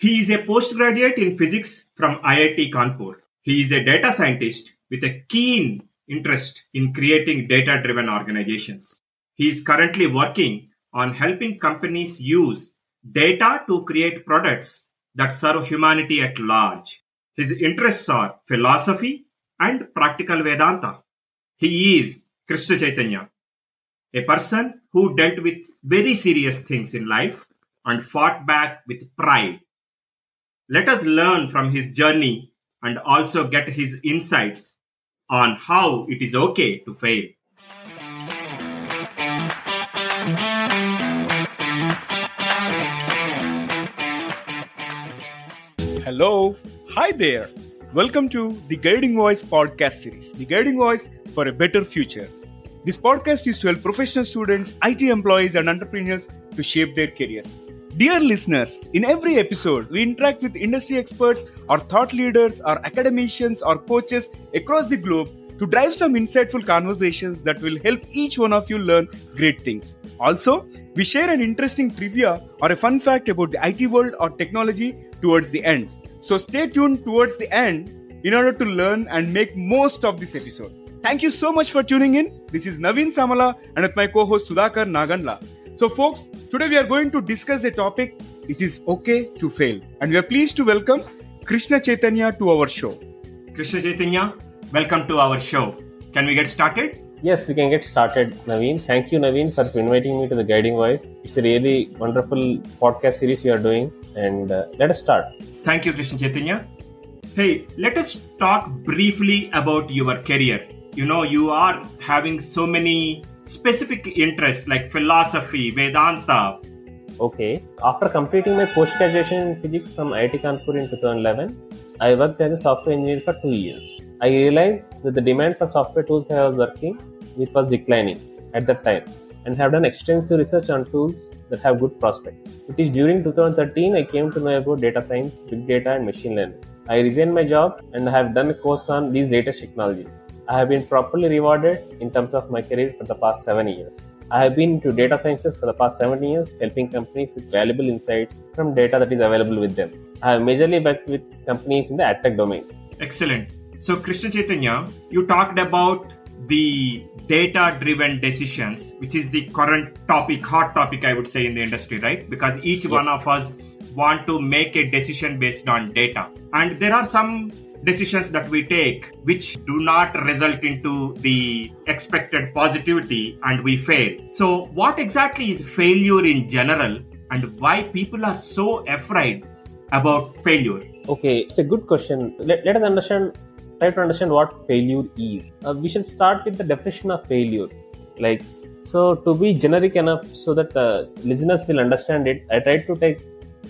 He is a postgraduate in physics from IIT Kanpur. He is a data scientist with a keen interest in creating data driven organizations. He is currently working on helping companies use data to create products that serve humanity at large. His interests are philosophy and practical Vedanta. He is Krishna Chaitanya, a person who dealt with very serious things in life and fought back with pride let us learn from his journey and also get his insights on how it is okay to fail. Hello, hi there. Welcome to the Guiding Voice podcast series, The Guiding Voice for a Better Future. This podcast is to help professional students, IT employees, and entrepreneurs to shape their careers. Dear listeners, in every episode, we interact with industry experts or thought leaders or academicians or coaches across the globe to drive some insightful conversations that will help each one of you learn great things. Also, we share an interesting trivia or a fun fact about the IT world or technology towards the end. So stay tuned towards the end in order to learn and make most of this episode. Thank you so much for tuning in. This is Naveen Samala and with my co-host Sudhakar Nagandla. So, folks, today we are going to discuss the topic It is okay to fail. And we are pleased to welcome Krishna Chaitanya to our show. Krishna Chaitanya, welcome to our show. Can we get started? Yes, we can get started, Naveen. Thank you, Naveen, for inviting me to the Guiding Voice. It's a really wonderful podcast series you are doing, and uh, let us start. Thank you, Krishna Chaitanya. Hey, let us talk briefly about your career. You know, you are having so many specific interests like philosophy, Vedanta? Okay. After completing my post graduation in physics from IIT Kanpur in 2011, I worked as a software engineer for two years. I realized that the demand for software tools I was working with was declining at that time and have done extensive research on tools that have good prospects. It is during 2013 I came to know about data science, big data, and machine learning. I resigned my job and have done a course on these latest technologies. I have been properly rewarded in terms of my career for the past seven years. I have been into data sciences for the past seven years, helping companies with valuable insights from data that is available with them. I have majorly worked with companies in the AdTech domain. Excellent. So, Krishna Chaitanya, you talked about the data driven decisions, which is the current topic, hot topic, I would say, in the industry, right? Because each yes. one of us want to make a decision based on data. And there are some decisions that we take which do not result into the expected positivity and we fail. So, what exactly is failure in general and why people are so afraid about failure? Okay, it's a good question. Let, let us understand, try to understand what failure is. Uh, we should start with the definition of failure. Like, so to be generic enough so that the listeners will understand it, I tried to take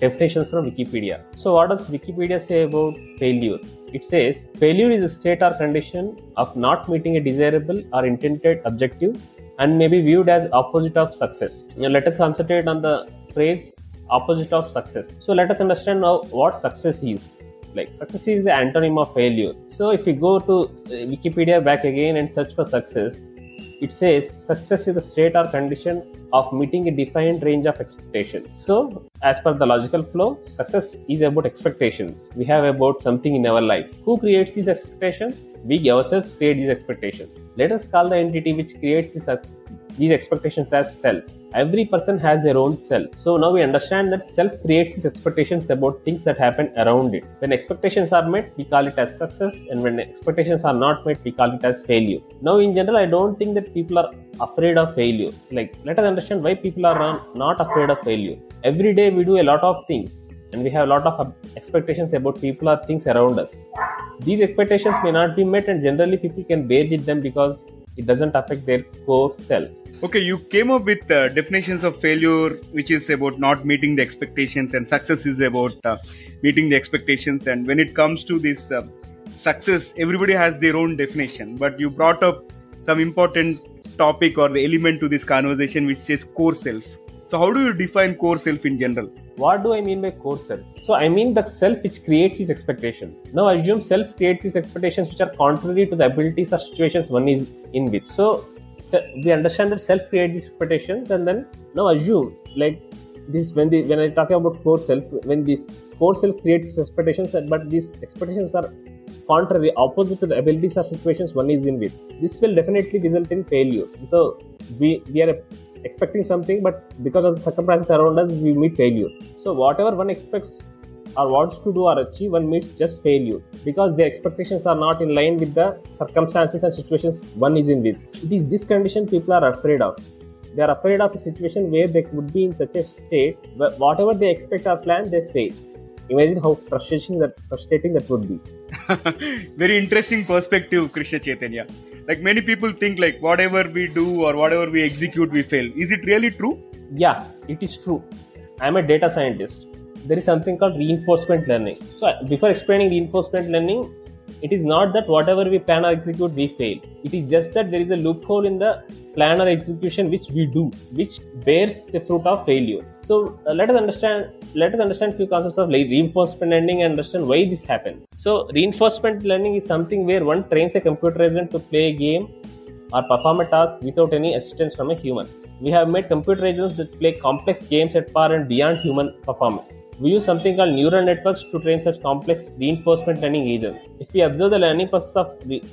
definitions from Wikipedia. So, what does Wikipedia say about failure? It says failure is a state or condition of not meeting a desirable or intended objective and may be viewed as opposite of success. Now, let us concentrate on the phrase opposite of success. So, let us understand now what success is. Like success is the antonym of failure. So, if we go to uh, Wikipedia back again and search for success, it says success is a state or condition of meeting a defined range of expectations. So, as per the logical flow, success is about expectations. We have about something in our lives. Who creates these expectations? We ourselves create these expectations. Let us call the entity which creates these, these expectations as self every person has their own self. So now we understand that self creates these expectations about things that happen around it. When expectations are met, we call it as success, and when expectations are not met, we call it as failure. Now, in general, I don't think that people are afraid of failure. Like, let us understand why people are not afraid of failure. Every day we do a lot of things, and we have a lot of expectations about people or things around us. These expectations may not be met, and generally, people can bear with them because it doesn't affect their core self Okay, you came up with uh, definitions of failure, which is about not meeting the expectations, and success is about uh, meeting the expectations. And when it comes to this uh, success, everybody has their own definition. But you brought up some important topic or the element to this conversation, which says core self. So, how do you define core self in general? What do I mean by core self? So, I mean the self which creates these expectations. Now, assume self creates these expectations which are contrary to the abilities or situations one is in with. So, we understand that self creates these expectations and then now assume like this when the when I talk about core self when this core self creates expectations, but these expectations are contrary, opposite to the abilities or situations one is in with. This will definitely result in failure. So we we are expecting something, but because of the circumstances around us, we meet failure. So whatever one expects or wants to do or achieve, one meets just failure because their expectations are not in line with the circumstances and situations one is in with. It is this condition people are afraid of. They are afraid of a situation where they would be in such a state where whatever they expect or plan, they fail. Imagine how frustrating that frustrating that would be. Very interesting perspective, Krishna Chaitanya. Like many people think like whatever we do or whatever we execute, we fail. Is it really true? Yeah, it is true. I am a data scientist. There is something called reinforcement learning. So before explaining reinforcement learning, it is not that whatever we plan or execute we fail it is just that there is a loophole in the plan or execution which we do which bears the fruit of failure so uh, let us understand let us understand few concepts of reinforcement learning and understand why this happens. So reinforcement learning is something where one trains a computer agent to play a game or perform a task without any assistance from a human. We have made computer agents that play complex games at par and beyond human performance we use something called neural networks to train such complex reinforcement learning agents. If we observe the learning process of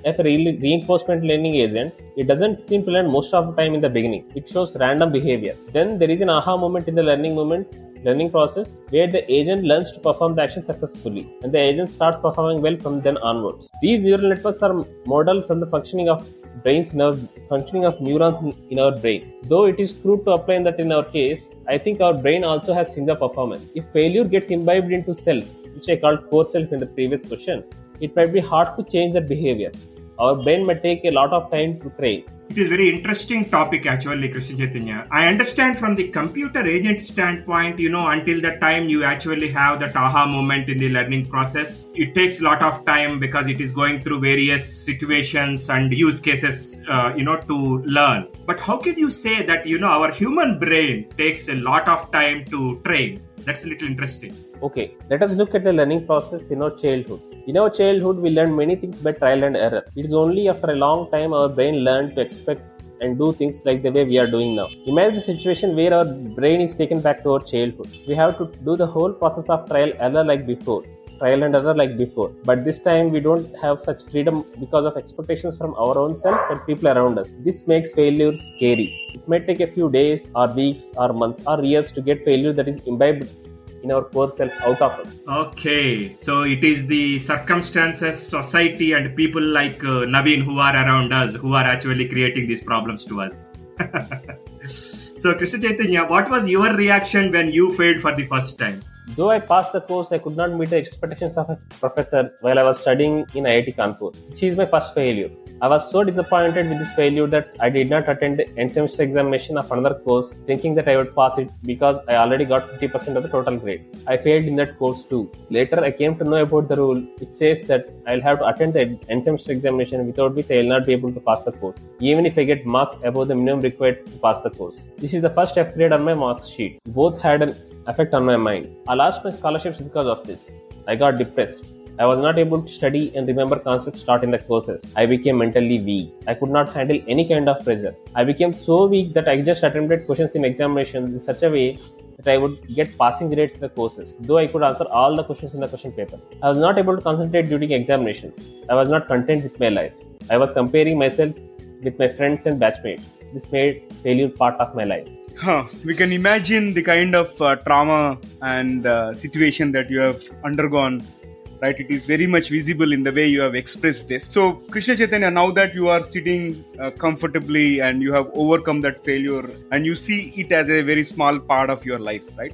a reinforcement learning agent, it doesn't seem to learn most of the time in the beginning. It shows random behavior. Then there is an aha moment in the learning moment learning process where the agent learns to perform the action successfully and the agent starts performing well from then onwards. These neural networks are modeled from the functioning of brains nerve functioning of neurons in, in our brains. Though it is true to apply that in our case, I think our brain also has similar performance. If failure gets imbibed into self, which I called core self in the previous question, it might be hard to change that behavior. Our brain may take a lot of time to train. It is very interesting topic actually, Krishna Chaitanya. I understand from the computer agent standpoint, you know, until the time you actually have that aha moment in the learning process, it takes a lot of time because it is going through various situations and use cases, uh, you know, to learn. But how can you say that, you know, our human brain takes a lot of time to train? That's a little interesting. Okay, let us look at the learning process in our childhood. In our childhood, we learn many things by trial and error. It is only after a long time our brain learned to expect and do things like the way we are doing now. Imagine a situation where our brain is taken back to our childhood. We have to do the whole process of trial error like before. Trial and error like before. But this time we don't have such freedom because of expectations from our own self and people around us. This makes failure scary. It may take a few days or weeks or months or years to get failure that is imbibed in our core self out of us. Okay, so it is the circumstances, society, and people like uh, Naveen who are around us who are actually creating these problems to us. so, Krishna Chaitanya, what was your reaction when you failed for the first time? Though I passed the course, I could not meet the expectations of a professor while I was studying in IIT Kanpur. This is my first failure. I was so disappointed with this failure that I did not attend the end semester examination of another course, thinking that I would pass it because I already got 50% of the total grade. I failed in that course too. Later, I came to know about the rule. It says that I'll have to attend the end semester examination without which I will not be able to pass the course, even if I get marks above the minimum required to pass the course. This is the first F grade on my marks sheet. Both had an effect on my mind. I lost my scholarships because of this. I got depressed. I was not able to study and remember concepts taught in the courses. I became mentally weak. I could not handle any kind of pressure. I became so weak that I just attempted questions in examinations in such a way that I would get passing grades in the courses, though I could answer all the questions in the question paper. I was not able to concentrate during examinations. I was not content with my life. I was comparing myself with my friends and batchmates. This made failure part of my life. Huh. We can imagine the kind of uh, trauma and uh, situation that you have undergone right it is very much visible in the way you have expressed this so krishna chaitanya now that you are sitting uh, comfortably and you have overcome that failure and you see it as a very small part of your life right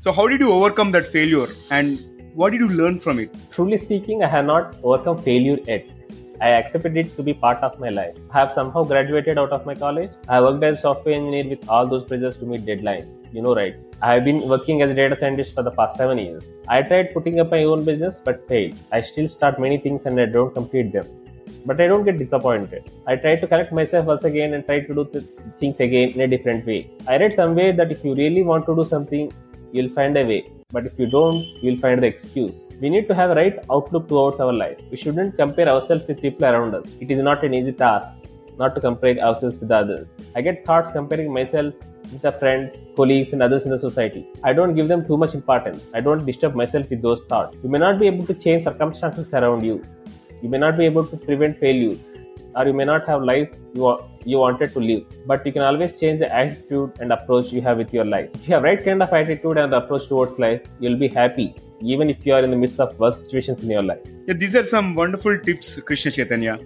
so how did you overcome that failure and what did you learn from it truly speaking i have not overcome failure yet I accepted it to be part of my life. I have somehow graduated out of my college. I worked as a software engineer with all those pressures to meet deadlines. You know, right? I have been working as a data scientist for the past seven years. I tried putting up my own business but failed. I still start many things and I don't complete them. But I don't get disappointed. I try to correct myself once again and try to do th- things again in a different way. I read somewhere that if you really want to do something, you'll find a way. But if you don't, you'll find the excuse. We need to have a right outlook towards our life. We shouldn't compare ourselves with people around us. It is not an easy task not to compare ourselves with others. I get thoughts comparing myself with the friends, colleagues, and others in the society. I don't give them too much importance. I don't disturb myself with those thoughts. You may not be able to change circumstances around you. You may not be able to prevent failures, or you may not have life you, you wanted to live. But you can always change the attitude and approach you have with your life. If you have right kind of attitude and approach towards life, you'll be happy even if you are in the midst of worst situations in your life. Yeah, these are some wonderful tips, Krishna Chaitanya.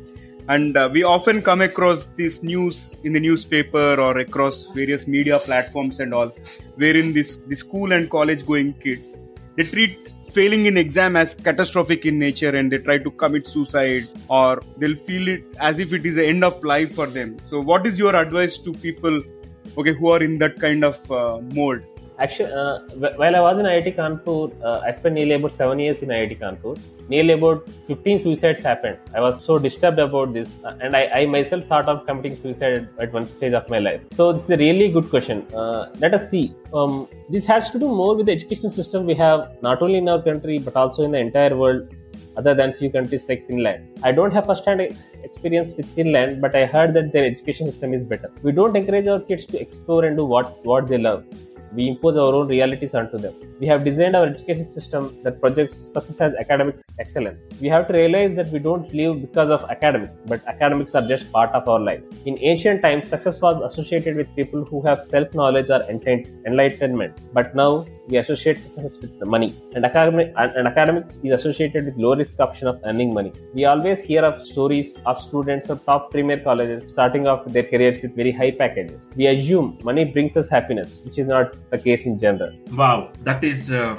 And uh, we often come across this news in the newspaper or across various media platforms and all, wherein this the school and college going kids they treat failing in exam as catastrophic in nature and they try to commit suicide or they'll feel it as if it is the end of life for them. So, what is your advice to people, okay, who are in that kind of uh, mode? Actually, uh, while I was in IIT Kanpur, uh, I spent nearly about seven years in IIT Kanpur. Nearly about 15 suicides happened. I was so disturbed about this, uh, and I, I, myself thought of committing suicide at one stage of my life. So this is a really good question. Uh, let us see. Um, this has to do more with the education system we have not only in our country but also in the entire world other than few countries like Finland. I don't have first-hand experience with Finland, but I heard that their education system is better. We don't encourage our kids to explore and do what, what they love we impose our own realities onto them. We have designed our education system that projects success as academic excellence. We have to realize that we don't live because of academics, but academics are just part of our lives. In ancient times, success was associated with people who have self knowledge or enlightenment, but now we associate success with money, and, academic, and, academics is associated with low risk option of earning money. We always hear of stories of students from top premier colleges starting off their careers with very high packages. We assume money brings us happiness, which is not the case in general. Wow, that is. a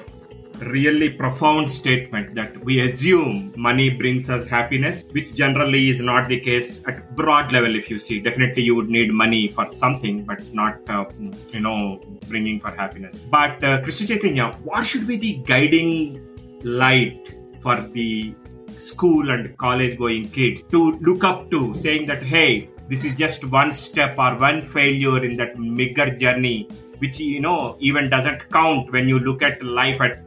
really profound statement that we assume money brings us happiness, which generally is not the case at broad level. If you see, definitely you would need money for something, but not uh, you know bringing for happiness. But uh, Krishna Chaitanya, what should be the guiding light for the school and college going kids to look up to, saying that hey, this is just one step or one failure in that bigger journey which you know even doesn't count when you look at life at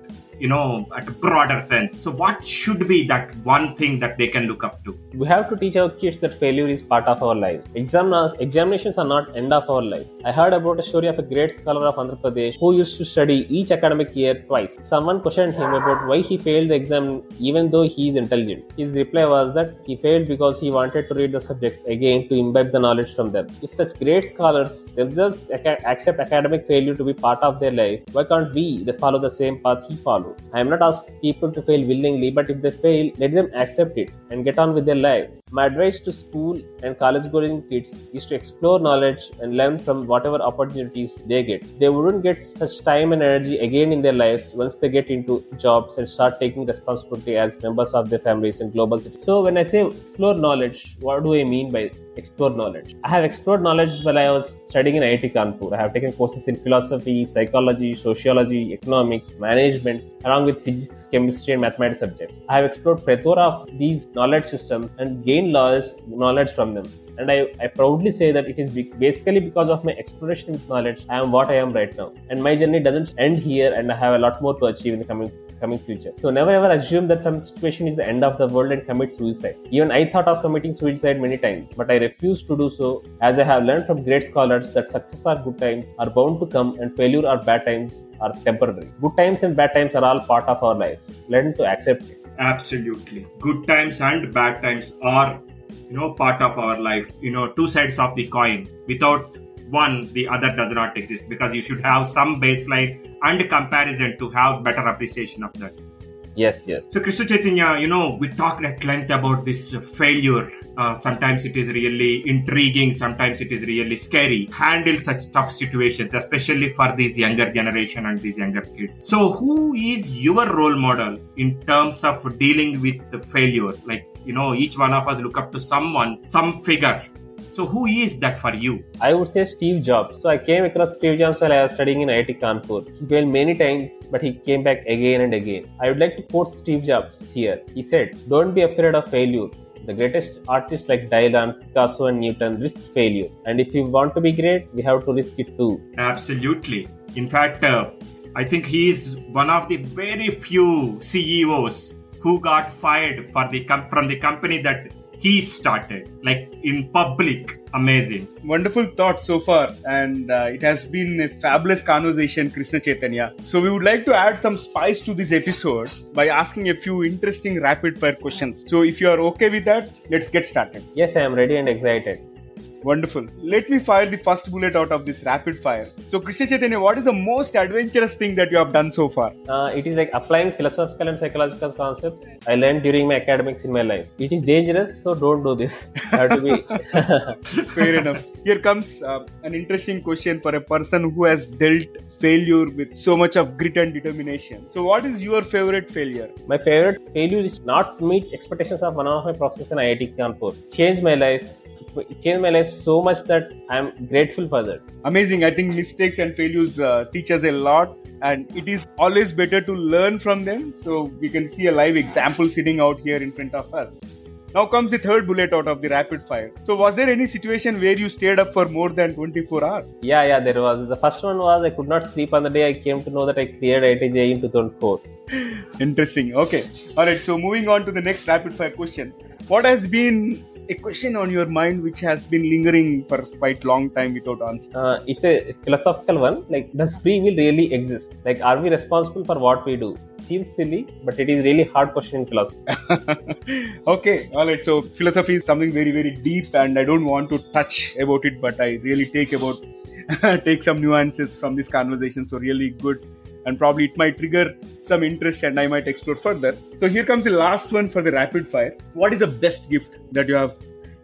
you know at a broader sense. So what should be that one thing that they can look up to? We have to teach our kids that failure is part of our lives. Exam, examinations are not end of our life. I heard about a story of a great scholar of andhra pradesh who used to study each academic year twice. Someone questioned him about why he failed the exam even though he is intelligent. His reply was that he failed because he wanted to read the subjects again to imbibe the knowledge from them. If such great scholars themselves accept academic failure to be part of their life why can't we they follow the same path he followed I am not asking people to fail willingly, but if they fail, let them accept it and get on with their lives. My advice to school and college going kids is to explore knowledge and learn from whatever opportunities they get. They wouldn't get such time and energy again in their lives once they get into jobs and start taking responsibility as members of their families in global cities. So, when I say explore knowledge, what do I mean by explore knowledge? I have explored knowledge while I was studying in IIT Kanpur. I have taken courses in philosophy, psychology, sociology, economics, management, along with physics, chemistry, and mathematics subjects. I have explored plethora of these knowledge systems and gained knowledge from them. And I, I proudly say that it is basically because of my exploration with knowledge I am what I am right now. And my journey doesn't end here, and I have a lot more to achieve in the coming coming future. So never ever assume that some situation is the end of the world and commit suicide. Even I thought of committing suicide many times, but I refused to do so as I have learned from great scholars that success or good times are bound to come and failure or bad times are temporary. Good times and bad times are all part of our life. Learn to accept it. Absolutely. Good times and bad times are you know part of our life you know two sides of the coin without one the other does not exist because you should have some baseline and comparison to have better appreciation of that. Yes, yes. So, Krishna Chaitanya, you know, we talked at length about this failure. Uh, sometimes it is really intriguing, sometimes it is really scary. Handle such tough situations, especially for this younger generation and these younger kids. So, who is your role model in terms of dealing with the failure? Like, you know, each one of us look up to someone, some figure so who is that for you? I would say Steve Jobs. So I came across Steve Jobs while I was studying in IIT Kanpur. He failed many times, but he came back again and again. I would like to quote Steve Jobs here. He said, "Don't be afraid of failure. The greatest artists like Dylan, Picasso, and Newton risked failure. And if you want to be great, we have to risk it too. Absolutely. In fact, uh, I think he is one of the very few CEOs who got fired for the from the company that he started, like in public. Amazing. Wonderful thoughts so far, and uh, it has been a fabulous conversation, Krishna Chaitanya. So, we would like to add some spice to this episode by asking a few interesting rapid fire questions. So, if you are okay with that, let's get started. Yes, I am ready and excited. Wonderful. Let me fire the first bullet out of this rapid fire. So, Krishna Chaitanya, what is the most adventurous thing that you have done so far? Uh, it is like applying philosophical and psychological concepts I learned during my academics in my life. It is dangerous, so don't do this. have to be. Fair enough. Here comes uh, an interesting question for a person who has dealt failure with so much of grit and determination. So, what is your favorite failure? my favorite failure is not to meet expectations of one of my professors in IIT Kanpur. Changed my life. It changed my life so much that I am grateful for that. Amazing. I think mistakes and failures uh, teach us a lot, and it is always better to learn from them. So, we can see a live example sitting out here in front of us. Now comes the third bullet out of the rapid fire. So, was there any situation where you stayed up for more than 24 hours? Yeah, yeah, there was. The first one was I could not sleep on the day I came to know that I cleared IIT JEE in 2004. Interesting. Okay. All right. So, moving on to the next rapid fire question. What has been a question on your mind which has been lingering for quite long time without answer? Uh, it's a philosophical one. Like, does free will really exist? Like, are we responsible for what we do? Seems silly, but it is really hard question in philosophy. okay, all right. So philosophy is something very, very deep, and I don't want to touch about it, but I really take about take some nuances from this conversation. So really good, and probably it might trigger some interest, and I might explore further. So here comes the last one for the rapid fire. What is the best gift that you have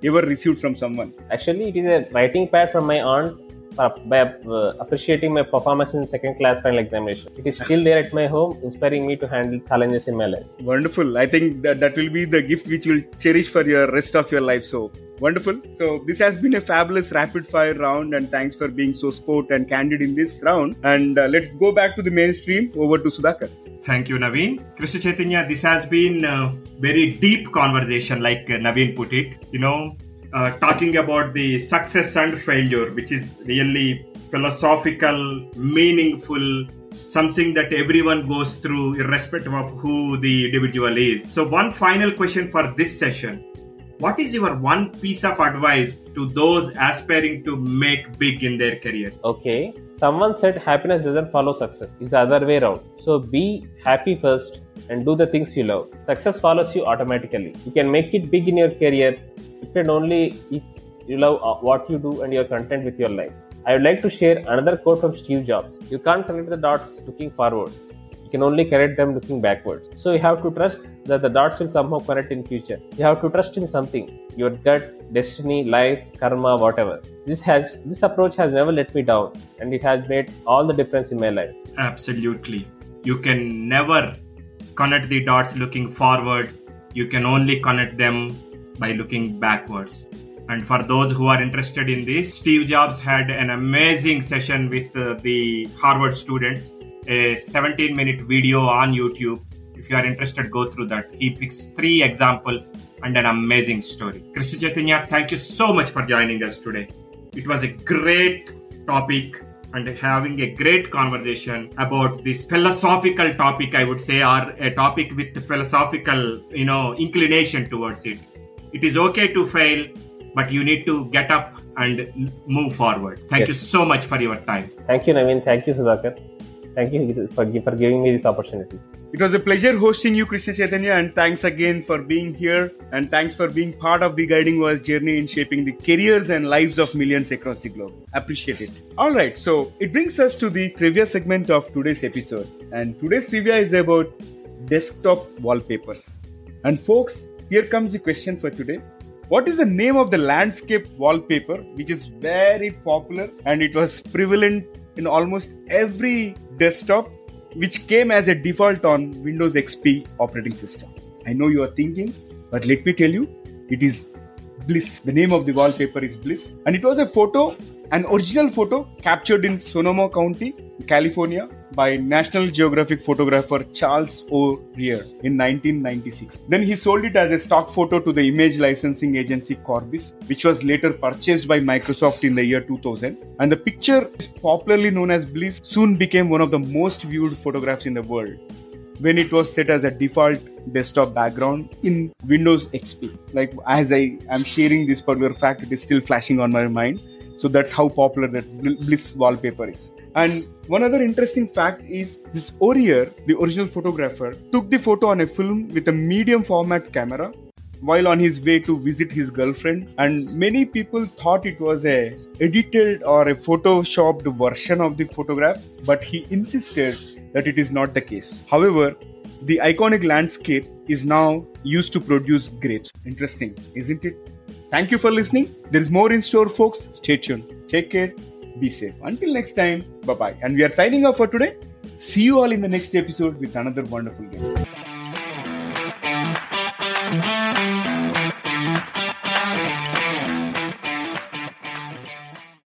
ever received from someone? Actually, it is a writing pad from my aunt by uh, appreciating my performance in second class final examination. It is still there at my home, inspiring me to handle challenges in my life. Wonderful. I think that that will be the gift which you'll cherish for your rest of your life. So wonderful. So this has been a fabulous rapid fire round, and thanks for being so sport and candid in this round. And uh, let's go back to the mainstream. Over to Sudhakar. Thank you, Naveen. Krishna Chaitanya, this has been a very deep conversation, like uh, Naveen put it. You know, uh, talking about the success and failure, which is really philosophical, meaningful, something that everyone goes through, irrespective of who the individual is. So, one final question for this session What is your one piece of advice to those aspiring to make big in their careers? Okay, someone said happiness doesn't follow success, it's the other way around. So be happy first and do the things you love. Success follows you automatically. You can make it big in your career if and only if you love uh, what you do and you're content with your life. I would like to share another quote from Steve Jobs. You can't connect the dots looking forward. You can only connect them looking backwards. So you have to trust that the dots will somehow connect in future. You have to trust in something. Your gut, destiny, life, karma, whatever. This has this approach has never let me down and it has made all the difference in my life. Absolutely. You can never connect the dots looking forward. You can only connect them by looking backwards. And for those who are interested in this, Steve Jobs had an amazing session with uh, the Harvard students, a 17 minute video on YouTube. If you are interested, go through that. He picks three examples and an amazing story. Krishna Chaitanya, thank you so much for joining us today. It was a great topic and having a great conversation about this philosophical topic, I would say, or a topic with philosophical, you know, inclination towards it. It is okay to fail, but you need to get up and move forward. Thank Yes. you so much for your time. Thank you, Naveen. Thank you, Sudhakar. Thank you for, for giving me this opportunity. It was a pleasure hosting you, Krishna Chaitanya, and thanks again for being here. And thanks for being part of the Guiding Voice journey in shaping the careers and lives of millions across the globe. Appreciate it. All right, so it brings us to the trivia segment of today's episode. And today's trivia is about desktop wallpapers. And folks, here comes the question for today. What is the name of the landscape wallpaper which is very popular and it was prevalent in almost every desktop which came as a default on Windows XP operating system? I know you are thinking, but let me tell you, it is Bliss. The name of the wallpaper is Bliss. And it was a photo, an original photo captured in Sonoma County, California by National Geographic photographer Charles O. Rear in 1996. Then he sold it as a stock photo to the image licensing agency Corbis, which was later purchased by Microsoft in the year 2000. And the picture, popularly known as Bliss, soon became one of the most viewed photographs in the world. When it was set as a default desktop background in Windows XP. Like as I am sharing this particular fact, it is still flashing on my mind. So that's how popular that Bliss wallpaper is. And one other interesting fact is this O'Rear, the original photographer, took the photo on a film with a medium format camera while on his way to visit his girlfriend and many people thought it was a edited or a photoshopped version of the photograph but he insisted that it is not the case. However the iconic landscape is now used to produce grapes. Interesting isn't it? Thank you for listening. There is more in store folks. Stay tuned. Take care. Be safe. Until next time bye bye and we are signing off for today. See you all in the next episode with another wonderful guest